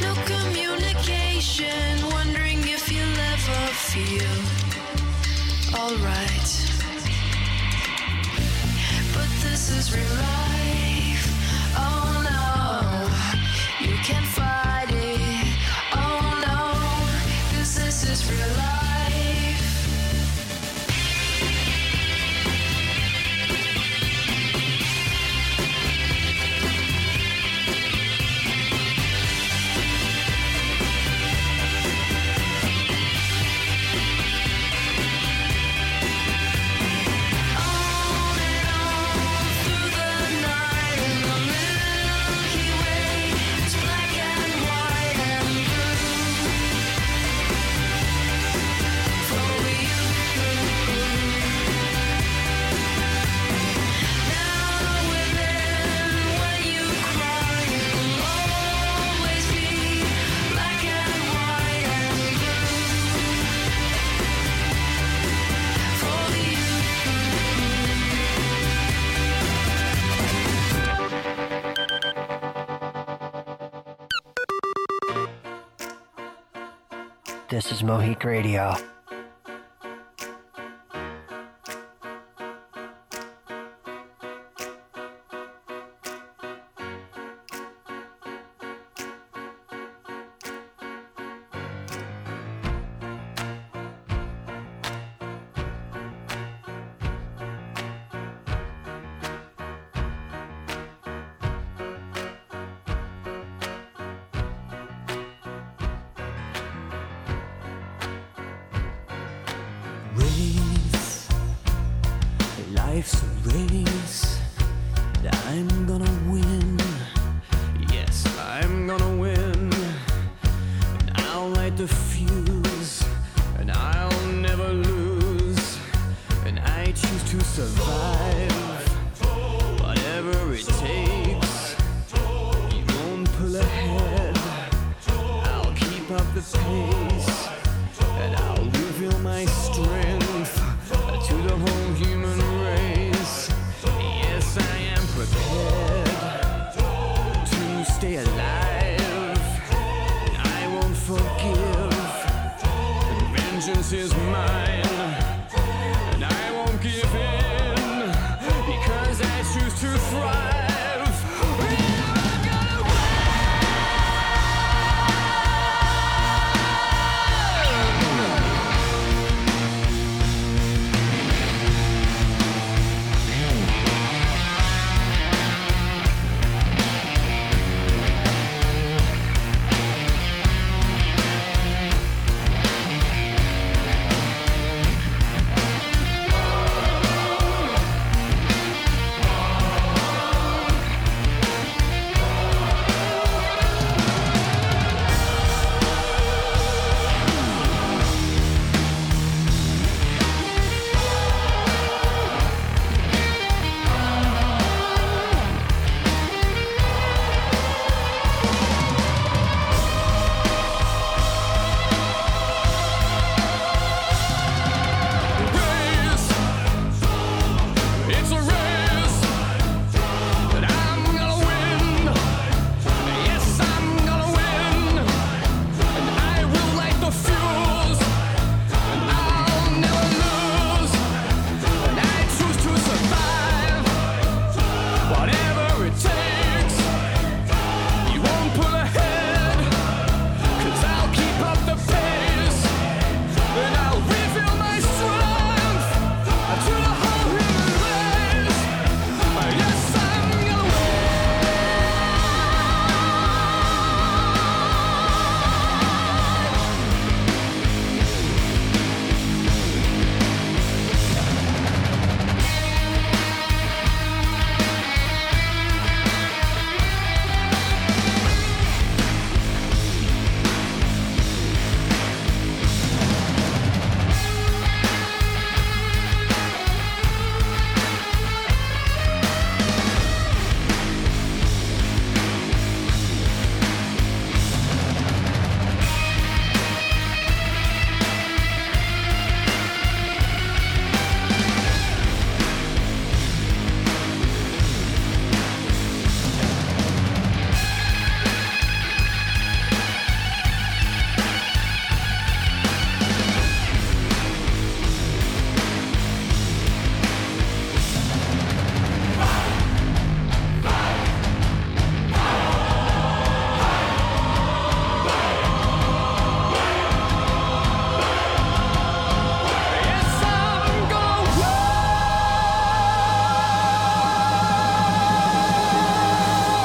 No communication, wondering if you ever feel alright. But this is real This is Mohic Radio.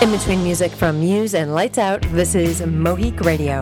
In between music from Muse and Lights Out, this is Mohique Radio.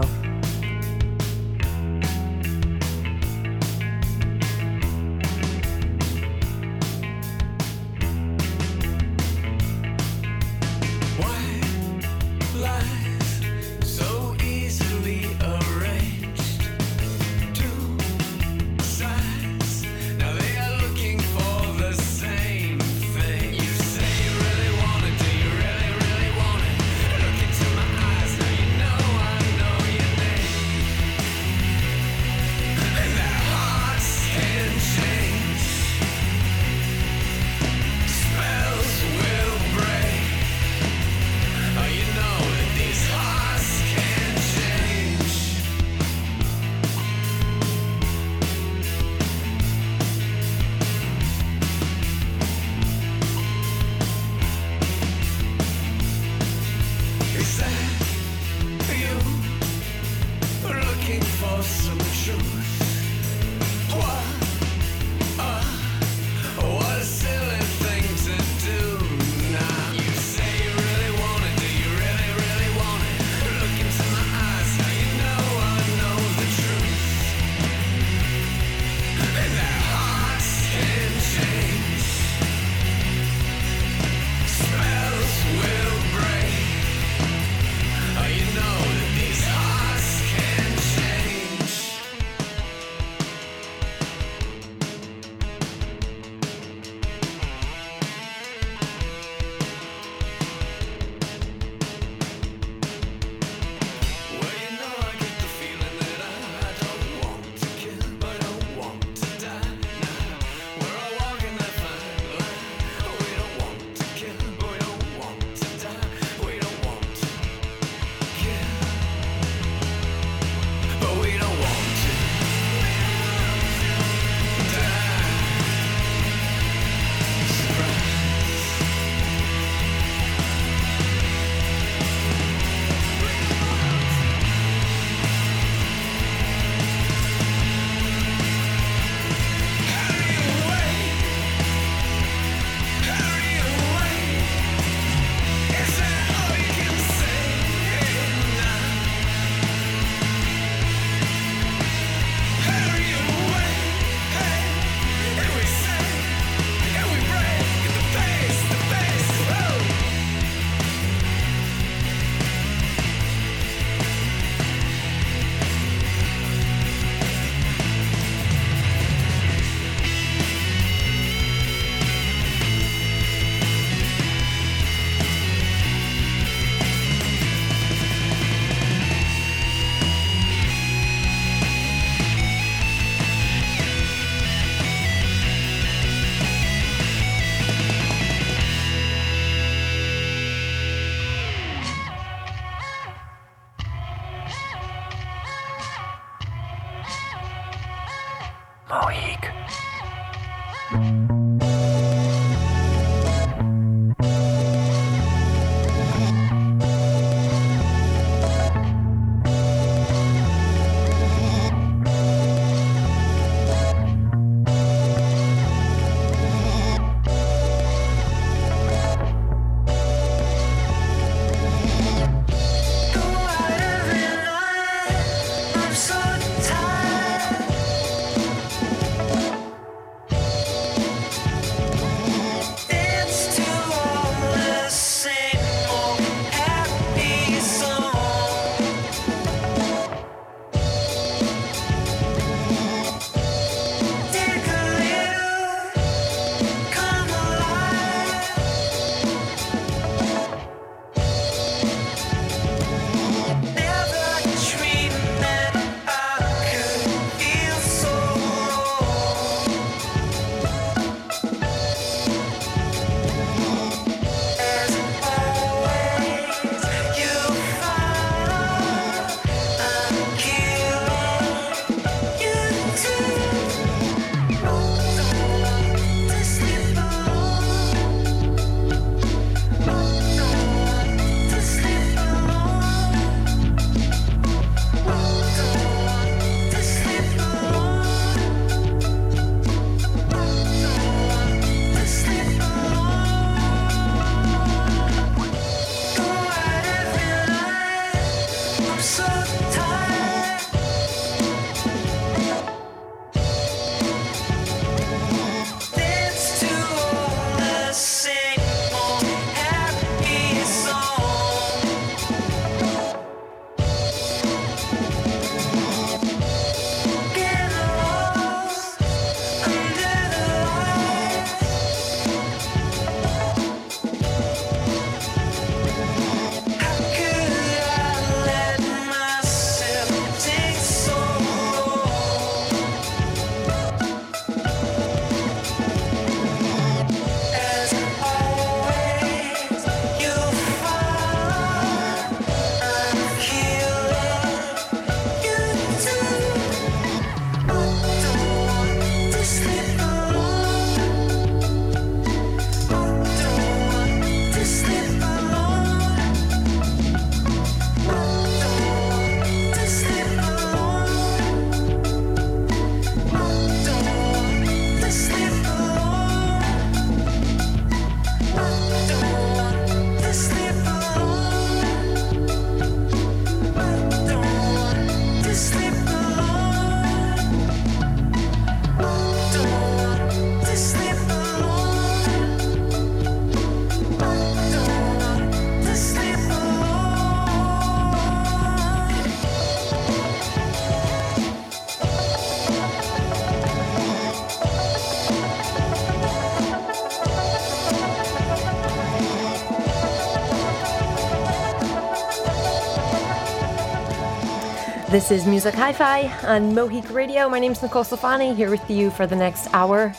This is Music Hi Fi on Mohic Radio. My name is Nicole Stefani, here with you for the next hour.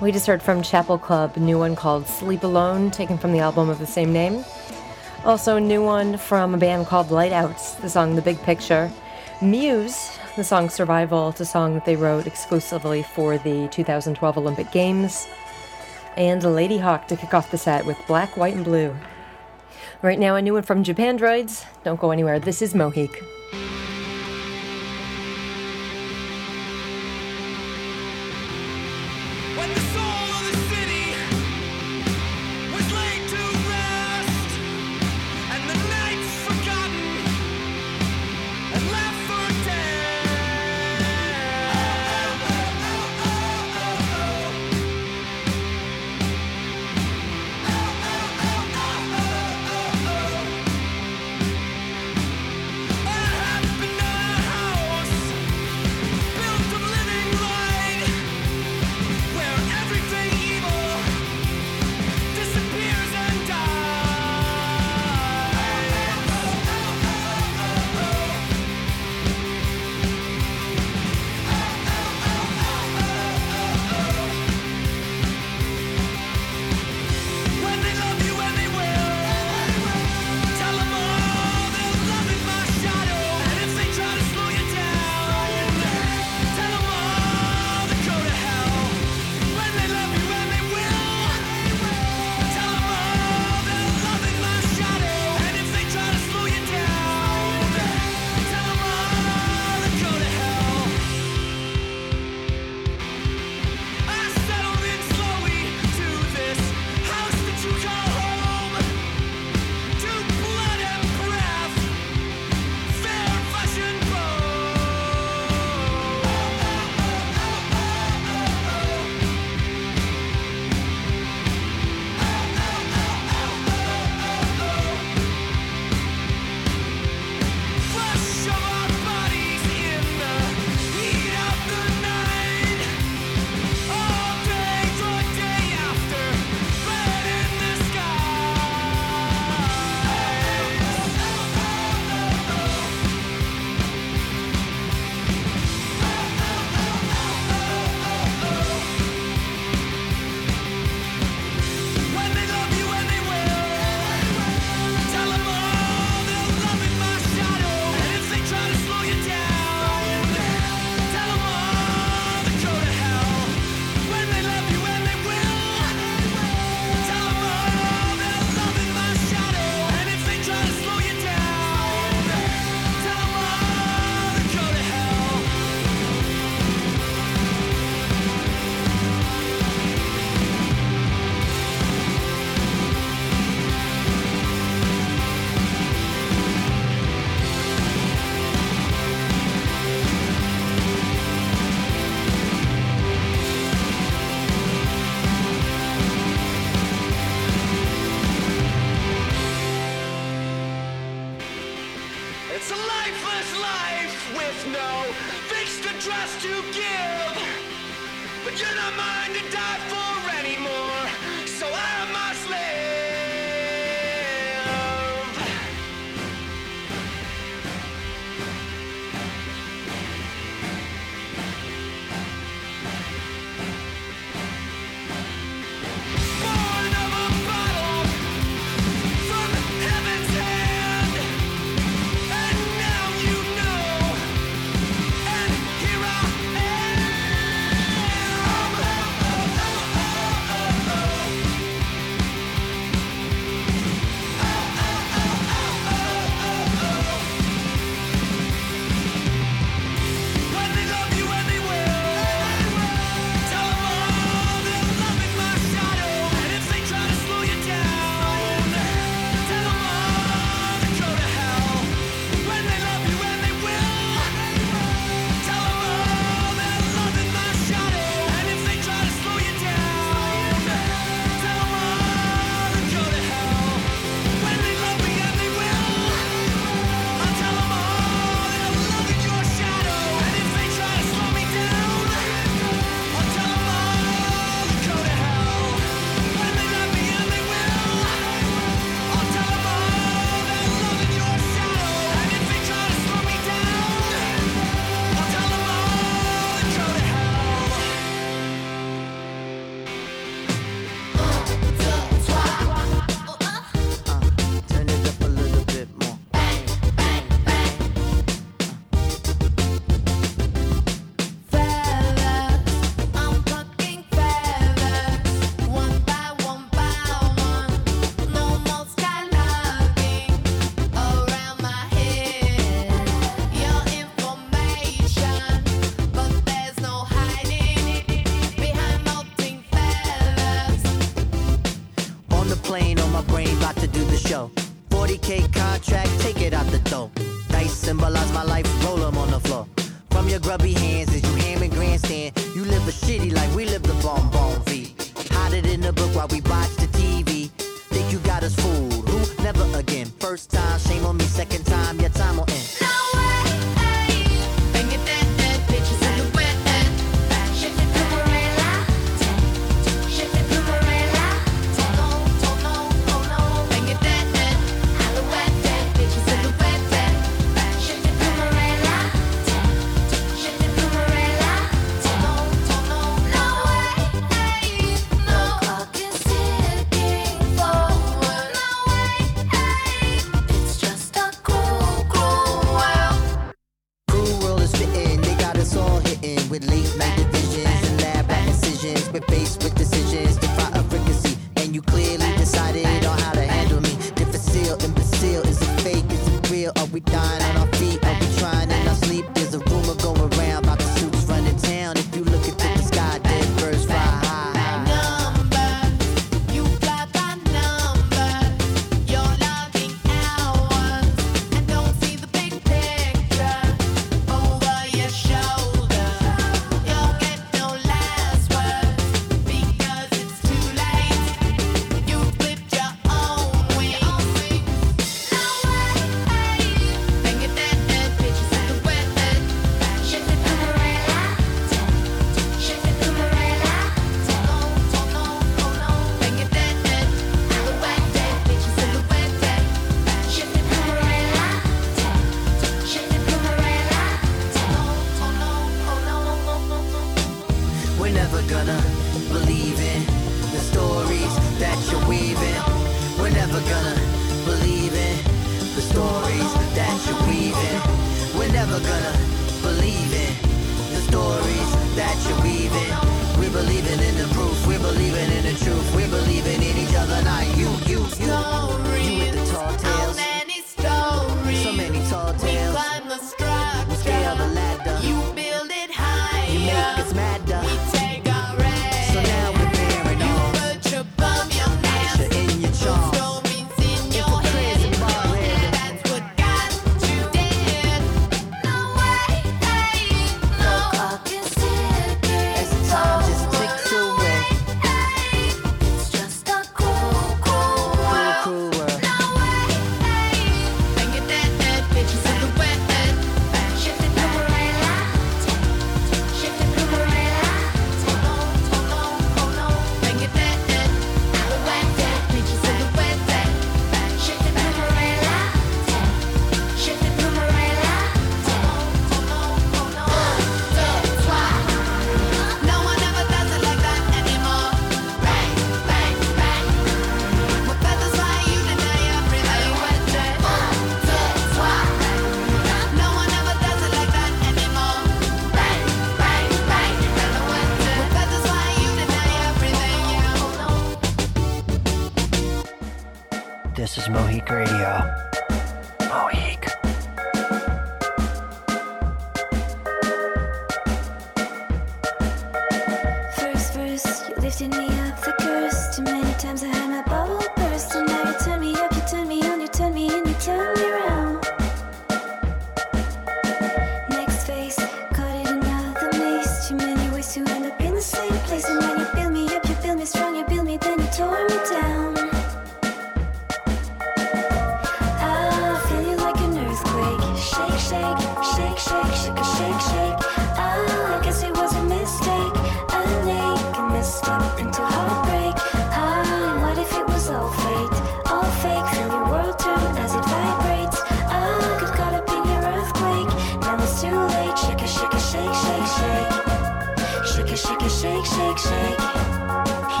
We just heard from Chapel Club, a new one called Sleep Alone, taken from the album of the same name. Also, a new one from a band called Lightouts, the song The Big Picture. Muse, the song Survival, it's a song that they wrote exclusively for the 2012 Olympic Games. And Ladyhawke to kick off the set with Black, White, and Blue. Right now, a new one from Japandroids. Don't go anywhere. This is Mohique. Thank you. Grubby hands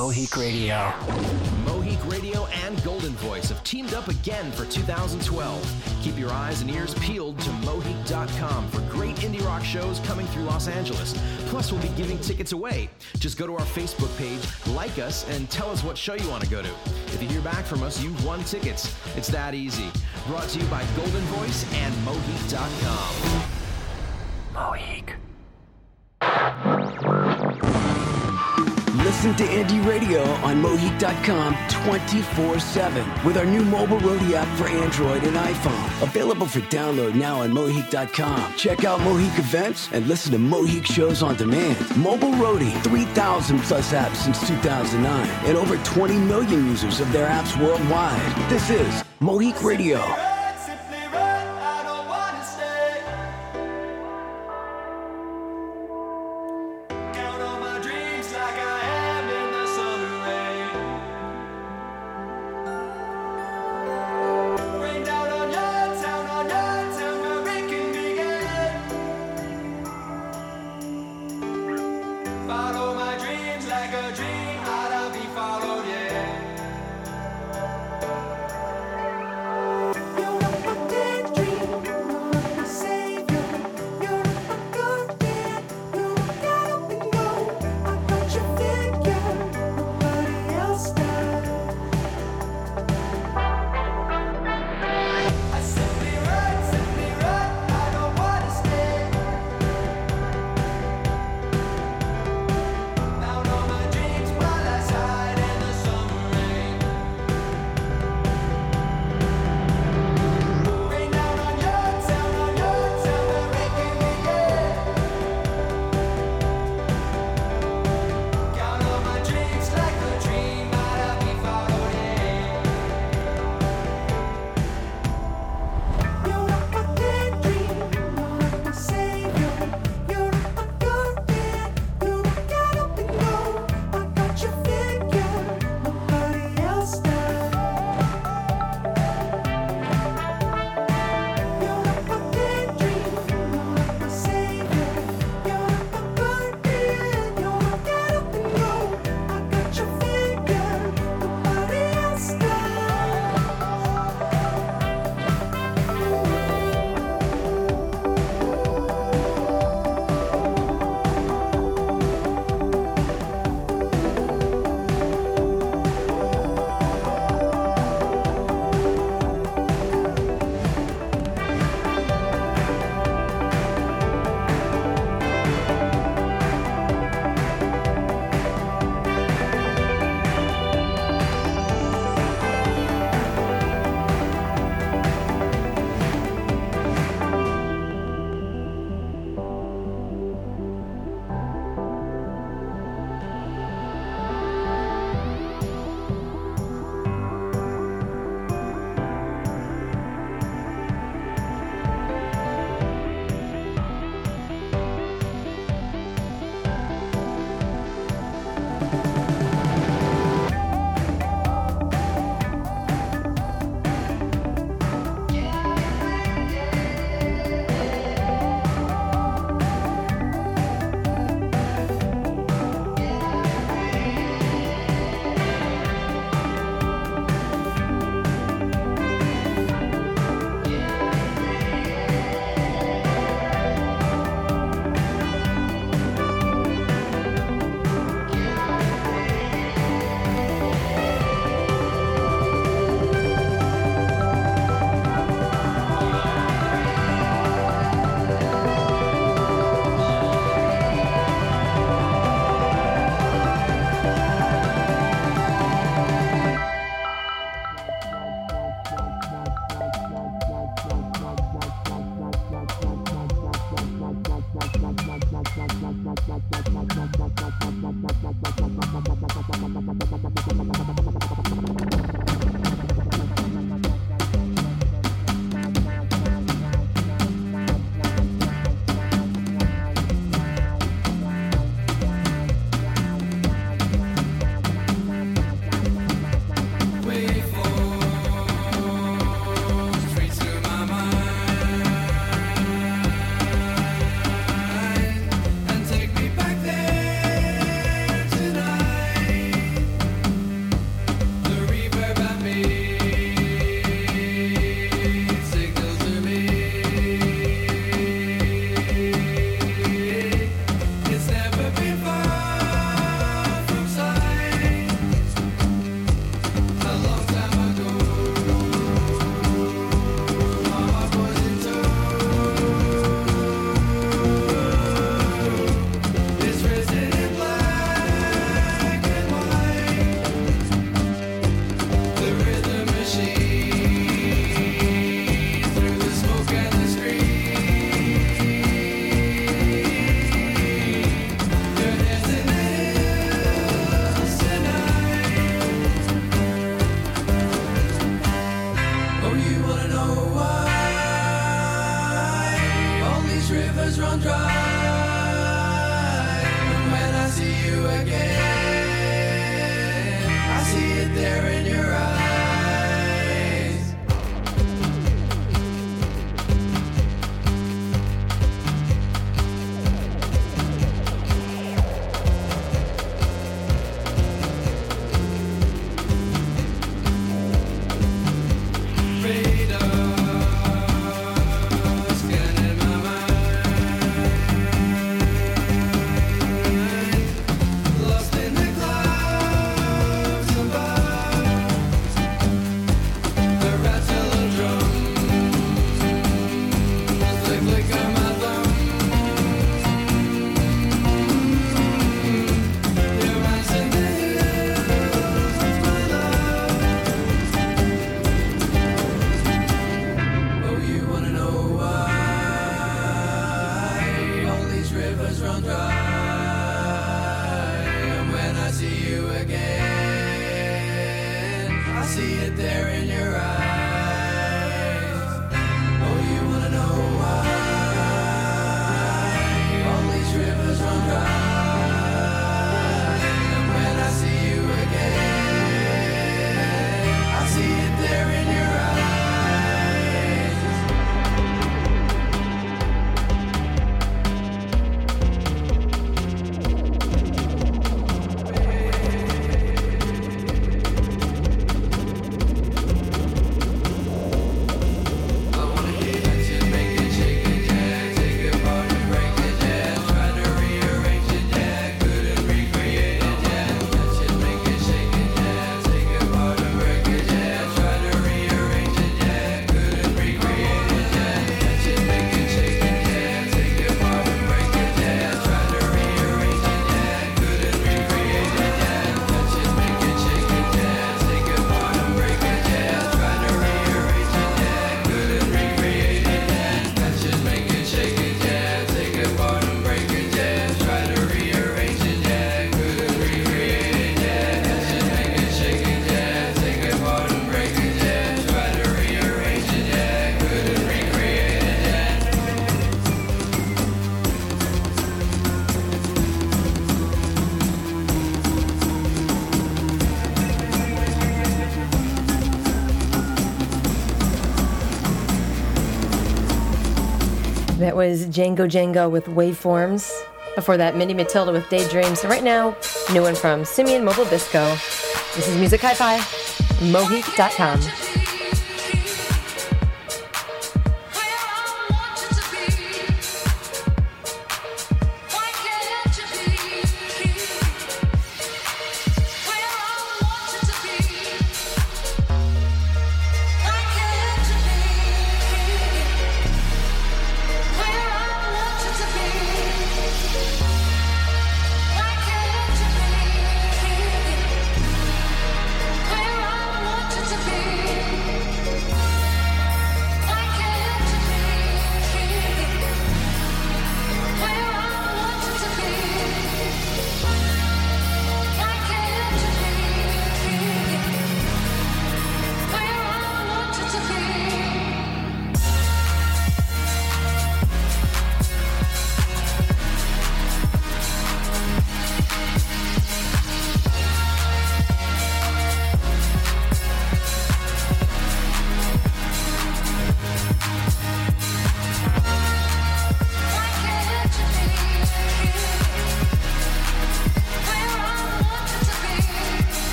Mohique Radio. Mohique Radio and Goldenvoice have teamed up again for 2012. Keep your eyes and ears peeled to Mohique.com for great indie rock shows coming through Los Angeles. Plus, we'll be giving tickets away. Just go to our Facebook page, like us, and tell us what show you want to go to. If you hear back from us, you've won tickets. It's that easy. Brought to you by Golden Voice and Mohique.com. Mohique. Listen to Indie Radio on Mohique.com 24 7 with our new mobile roadie app for Android and iPhone. Available for download now on Mohique.com. Check out Mohique events and listen to Mohique shows on demand. Mobile Roadie, 3,000 plus apps since 2009 and over 20 million users of their apps worldwide. This is Mohique Radio. run dry. was Django Django with Waveforms. Before that, Mindy Matilda with Daydreams. So right now, new one from Simian Mobile Disco. This is Music Hi-Fi, moheek.com.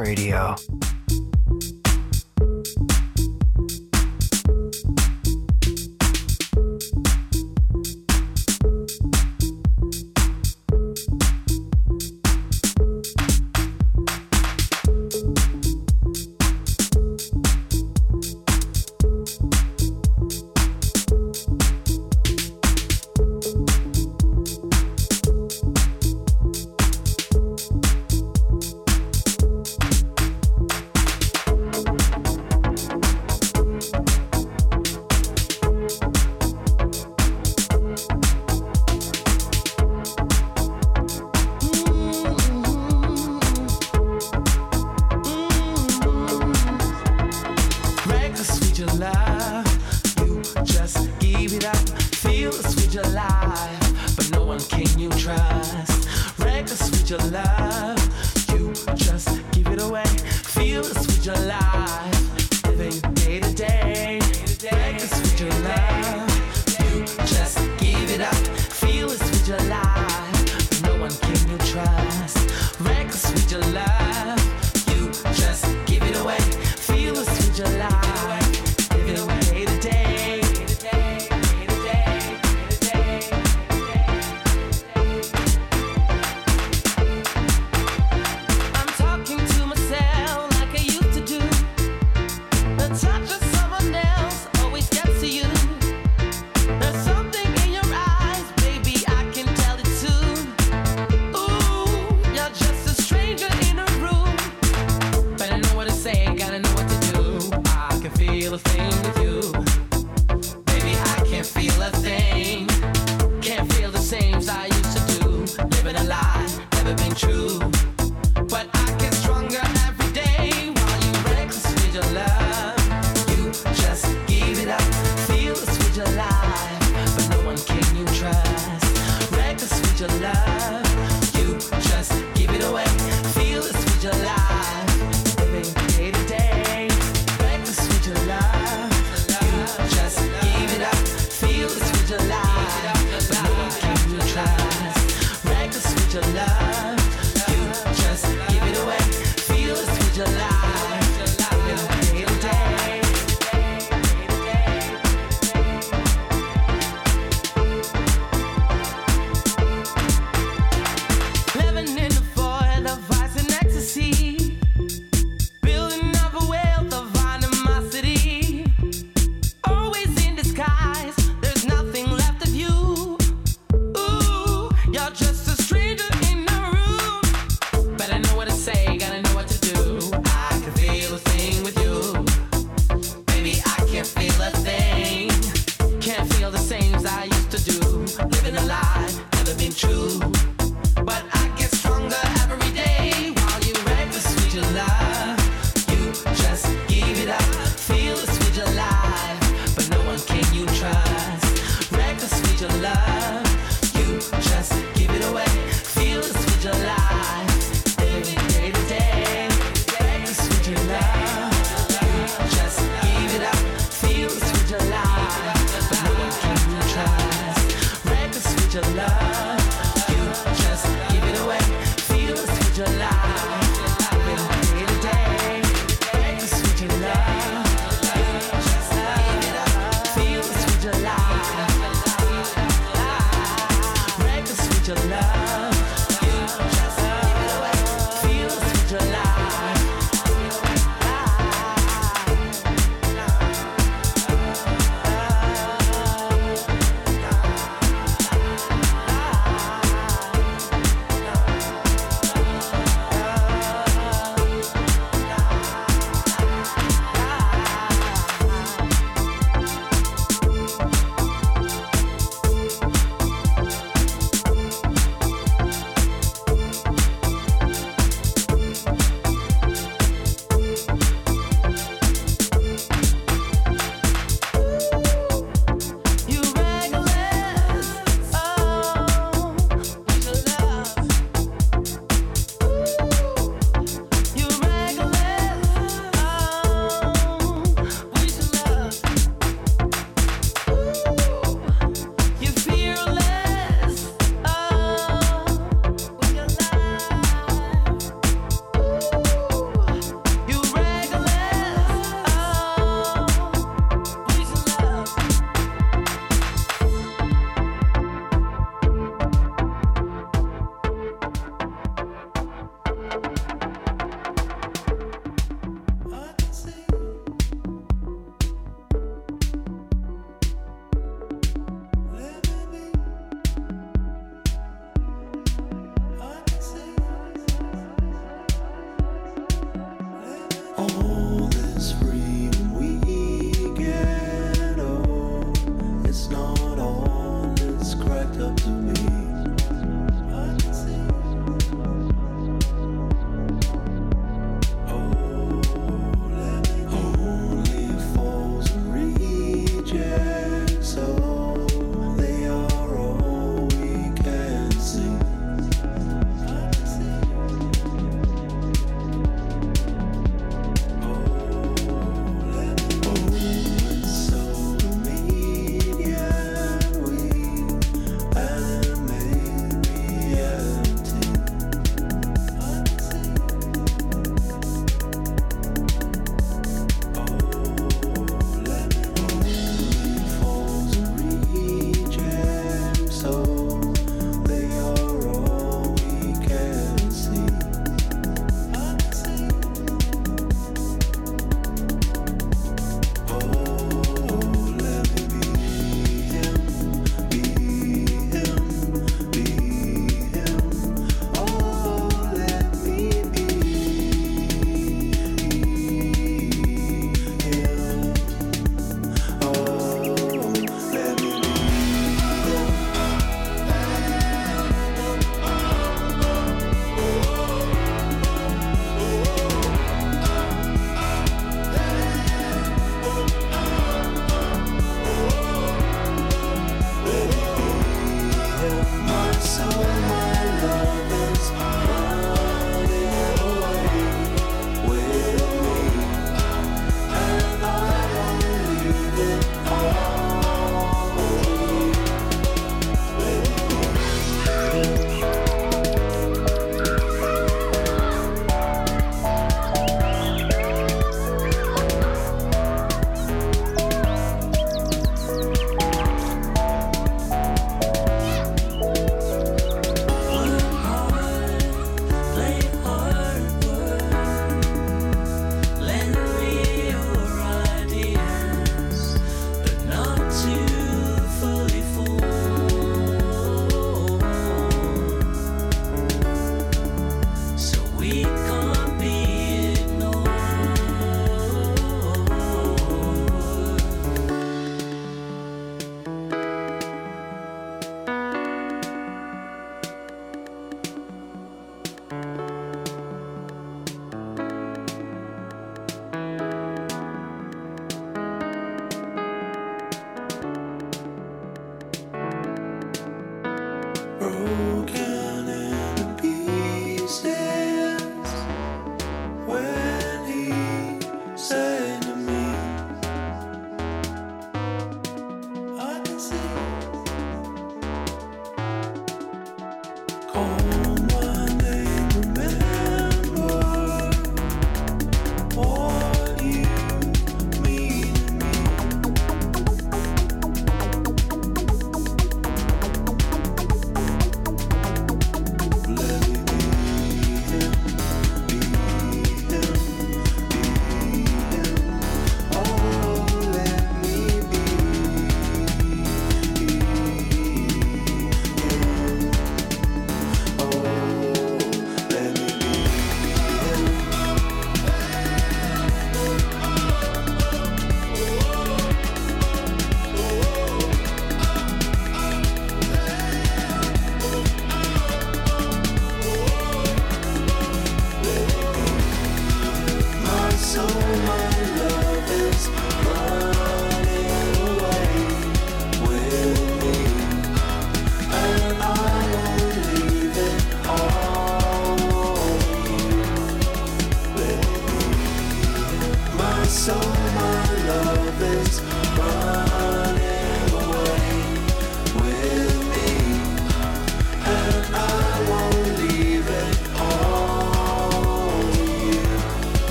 Radio.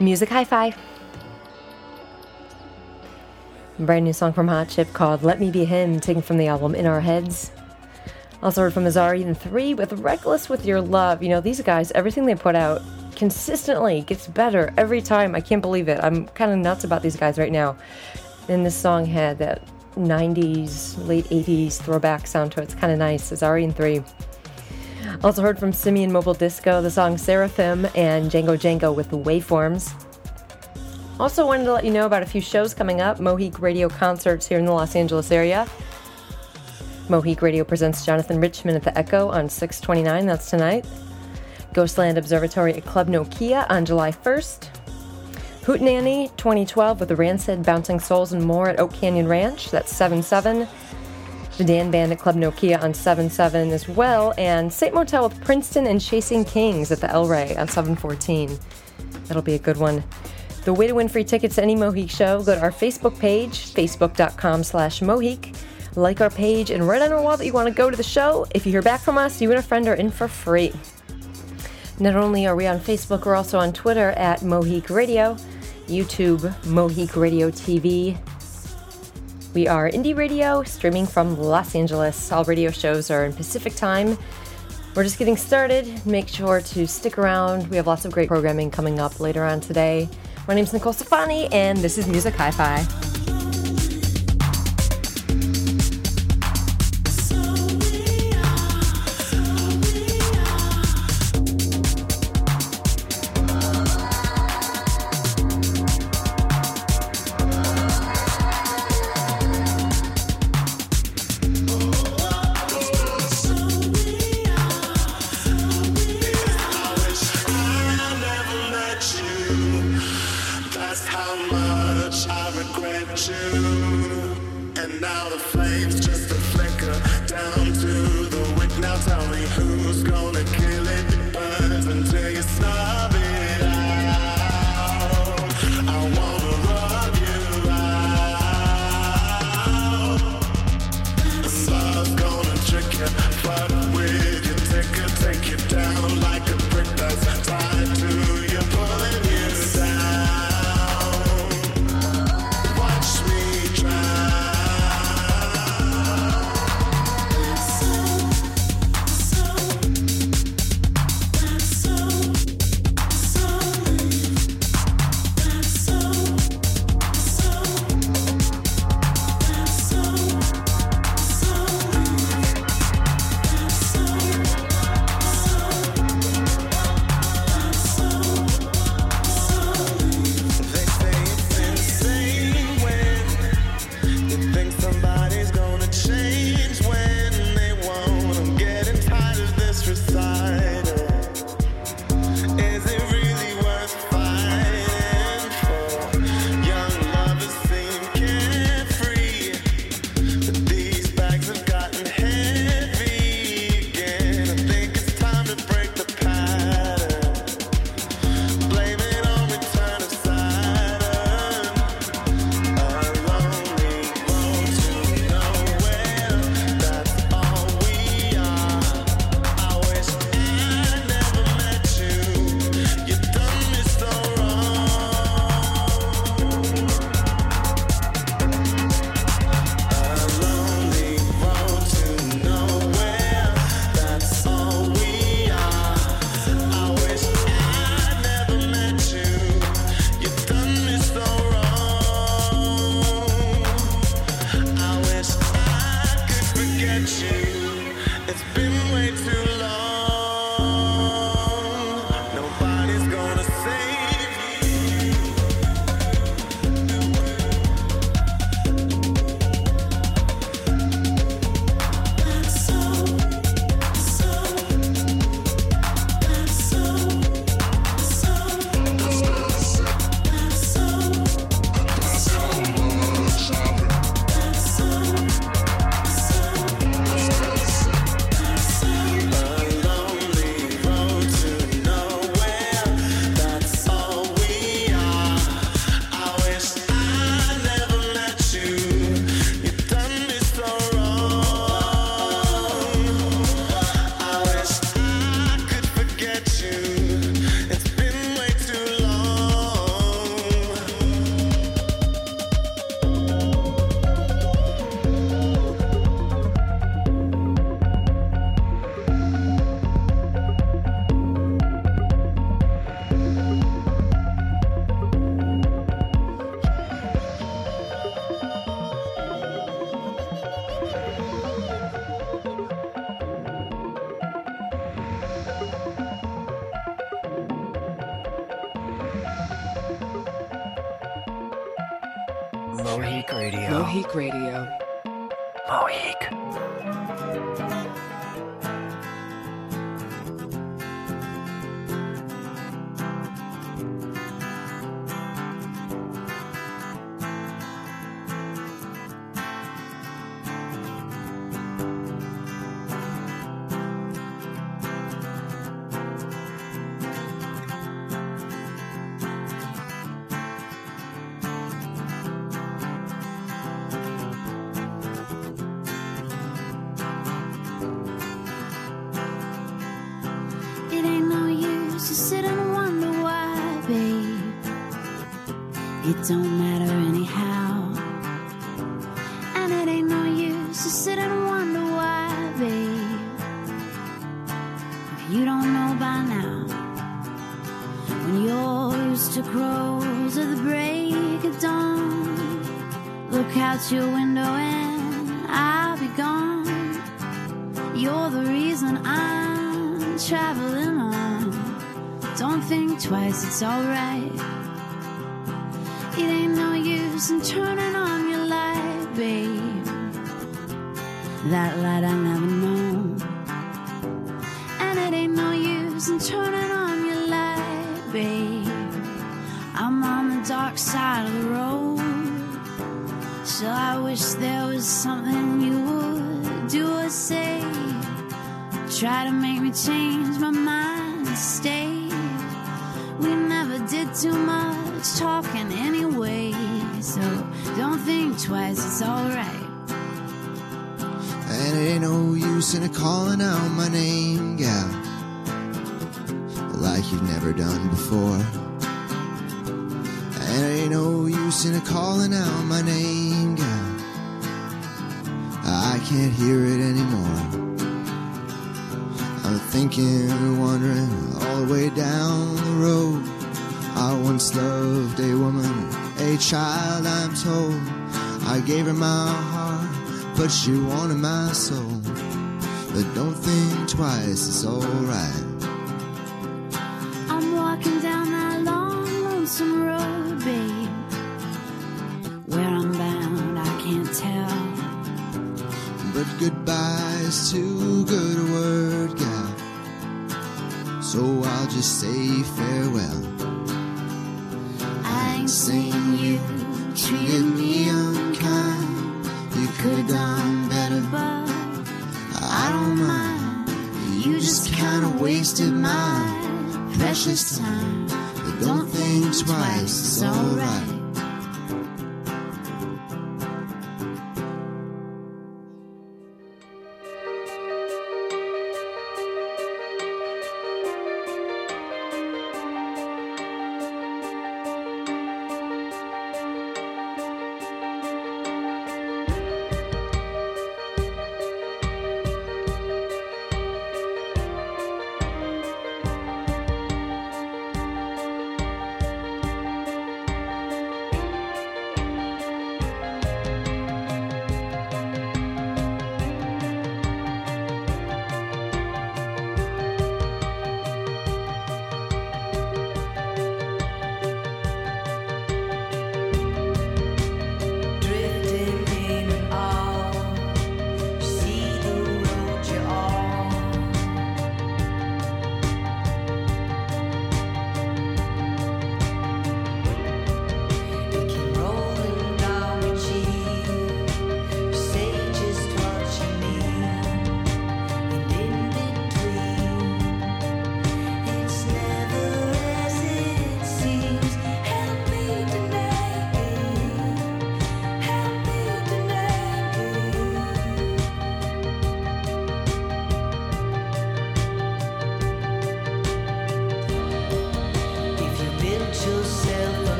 Music Hi Fi. Brand new song from Hot Chip called Let Me Be Him, taken from the album In Our Heads. Also heard from Azari and 3 with Reckless with Your Love. You know, these guys, everything they put out consistently gets better every time. I can't believe it. I'm kind of nuts about these guys right now. And this song had that 90s, late 80s throwback sound to it. It's kind of nice. Azari and 3. Also heard from Simian Mobile Disco, the song Seraphim, and Django Django with the Waveforms. Also wanted to let you know about a few shows coming up. Mohique Radio concerts here in the Los Angeles area. Mohique Radio presents Jonathan Richman at the Echo on 629, that's tonight. Ghostland Observatory at Club Nokia on July 1st. Hootenanny 2012 with the Rancid, Bouncing Souls, and more at Oak Canyon Ranch, that's 7 7. The Dan Band at Club Nokia on 7 7 as well. And St. Motel with Princeton and Chasing Kings at the El Rey on 714. That'll be a good one. The way to win free tickets to any Mohique show, go to our Facebook page, facebook.com slash Mohique. Like our page and write on our wall that you want to go to the show. If you hear back from us, you and a friend are in for free. Not only are we on Facebook, we're also on Twitter at Mohique Radio, YouTube, Mohique Radio TV. We are indie radio, streaming from Los Angeles. All radio shows are in Pacific time. We're just getting started. Make sure to stick around. We have lots of great programming coming up later on today. My name's Nicole Stefani, and this is Music Hi Fi. Twice, it's alright. It ain't no use in turning on your light, babe. That light I never twice, alright. And it ain't no use in a calling out my name, gal, like you've never done before. And it ain't no use in a calling out my name, gal. I can't hear it anymore. I'm thinking wondering all the way down the road. I once loved a woman, a child, I'm told. I gave her my heart, but she wanted my soul. But don't think twice, it's alright. I'm walking down that long, lonesome road, babe. Where I'm bound, I can't tell. But goodbye is too good a word, gal. So I'll just say farewell. I ain't saying you treated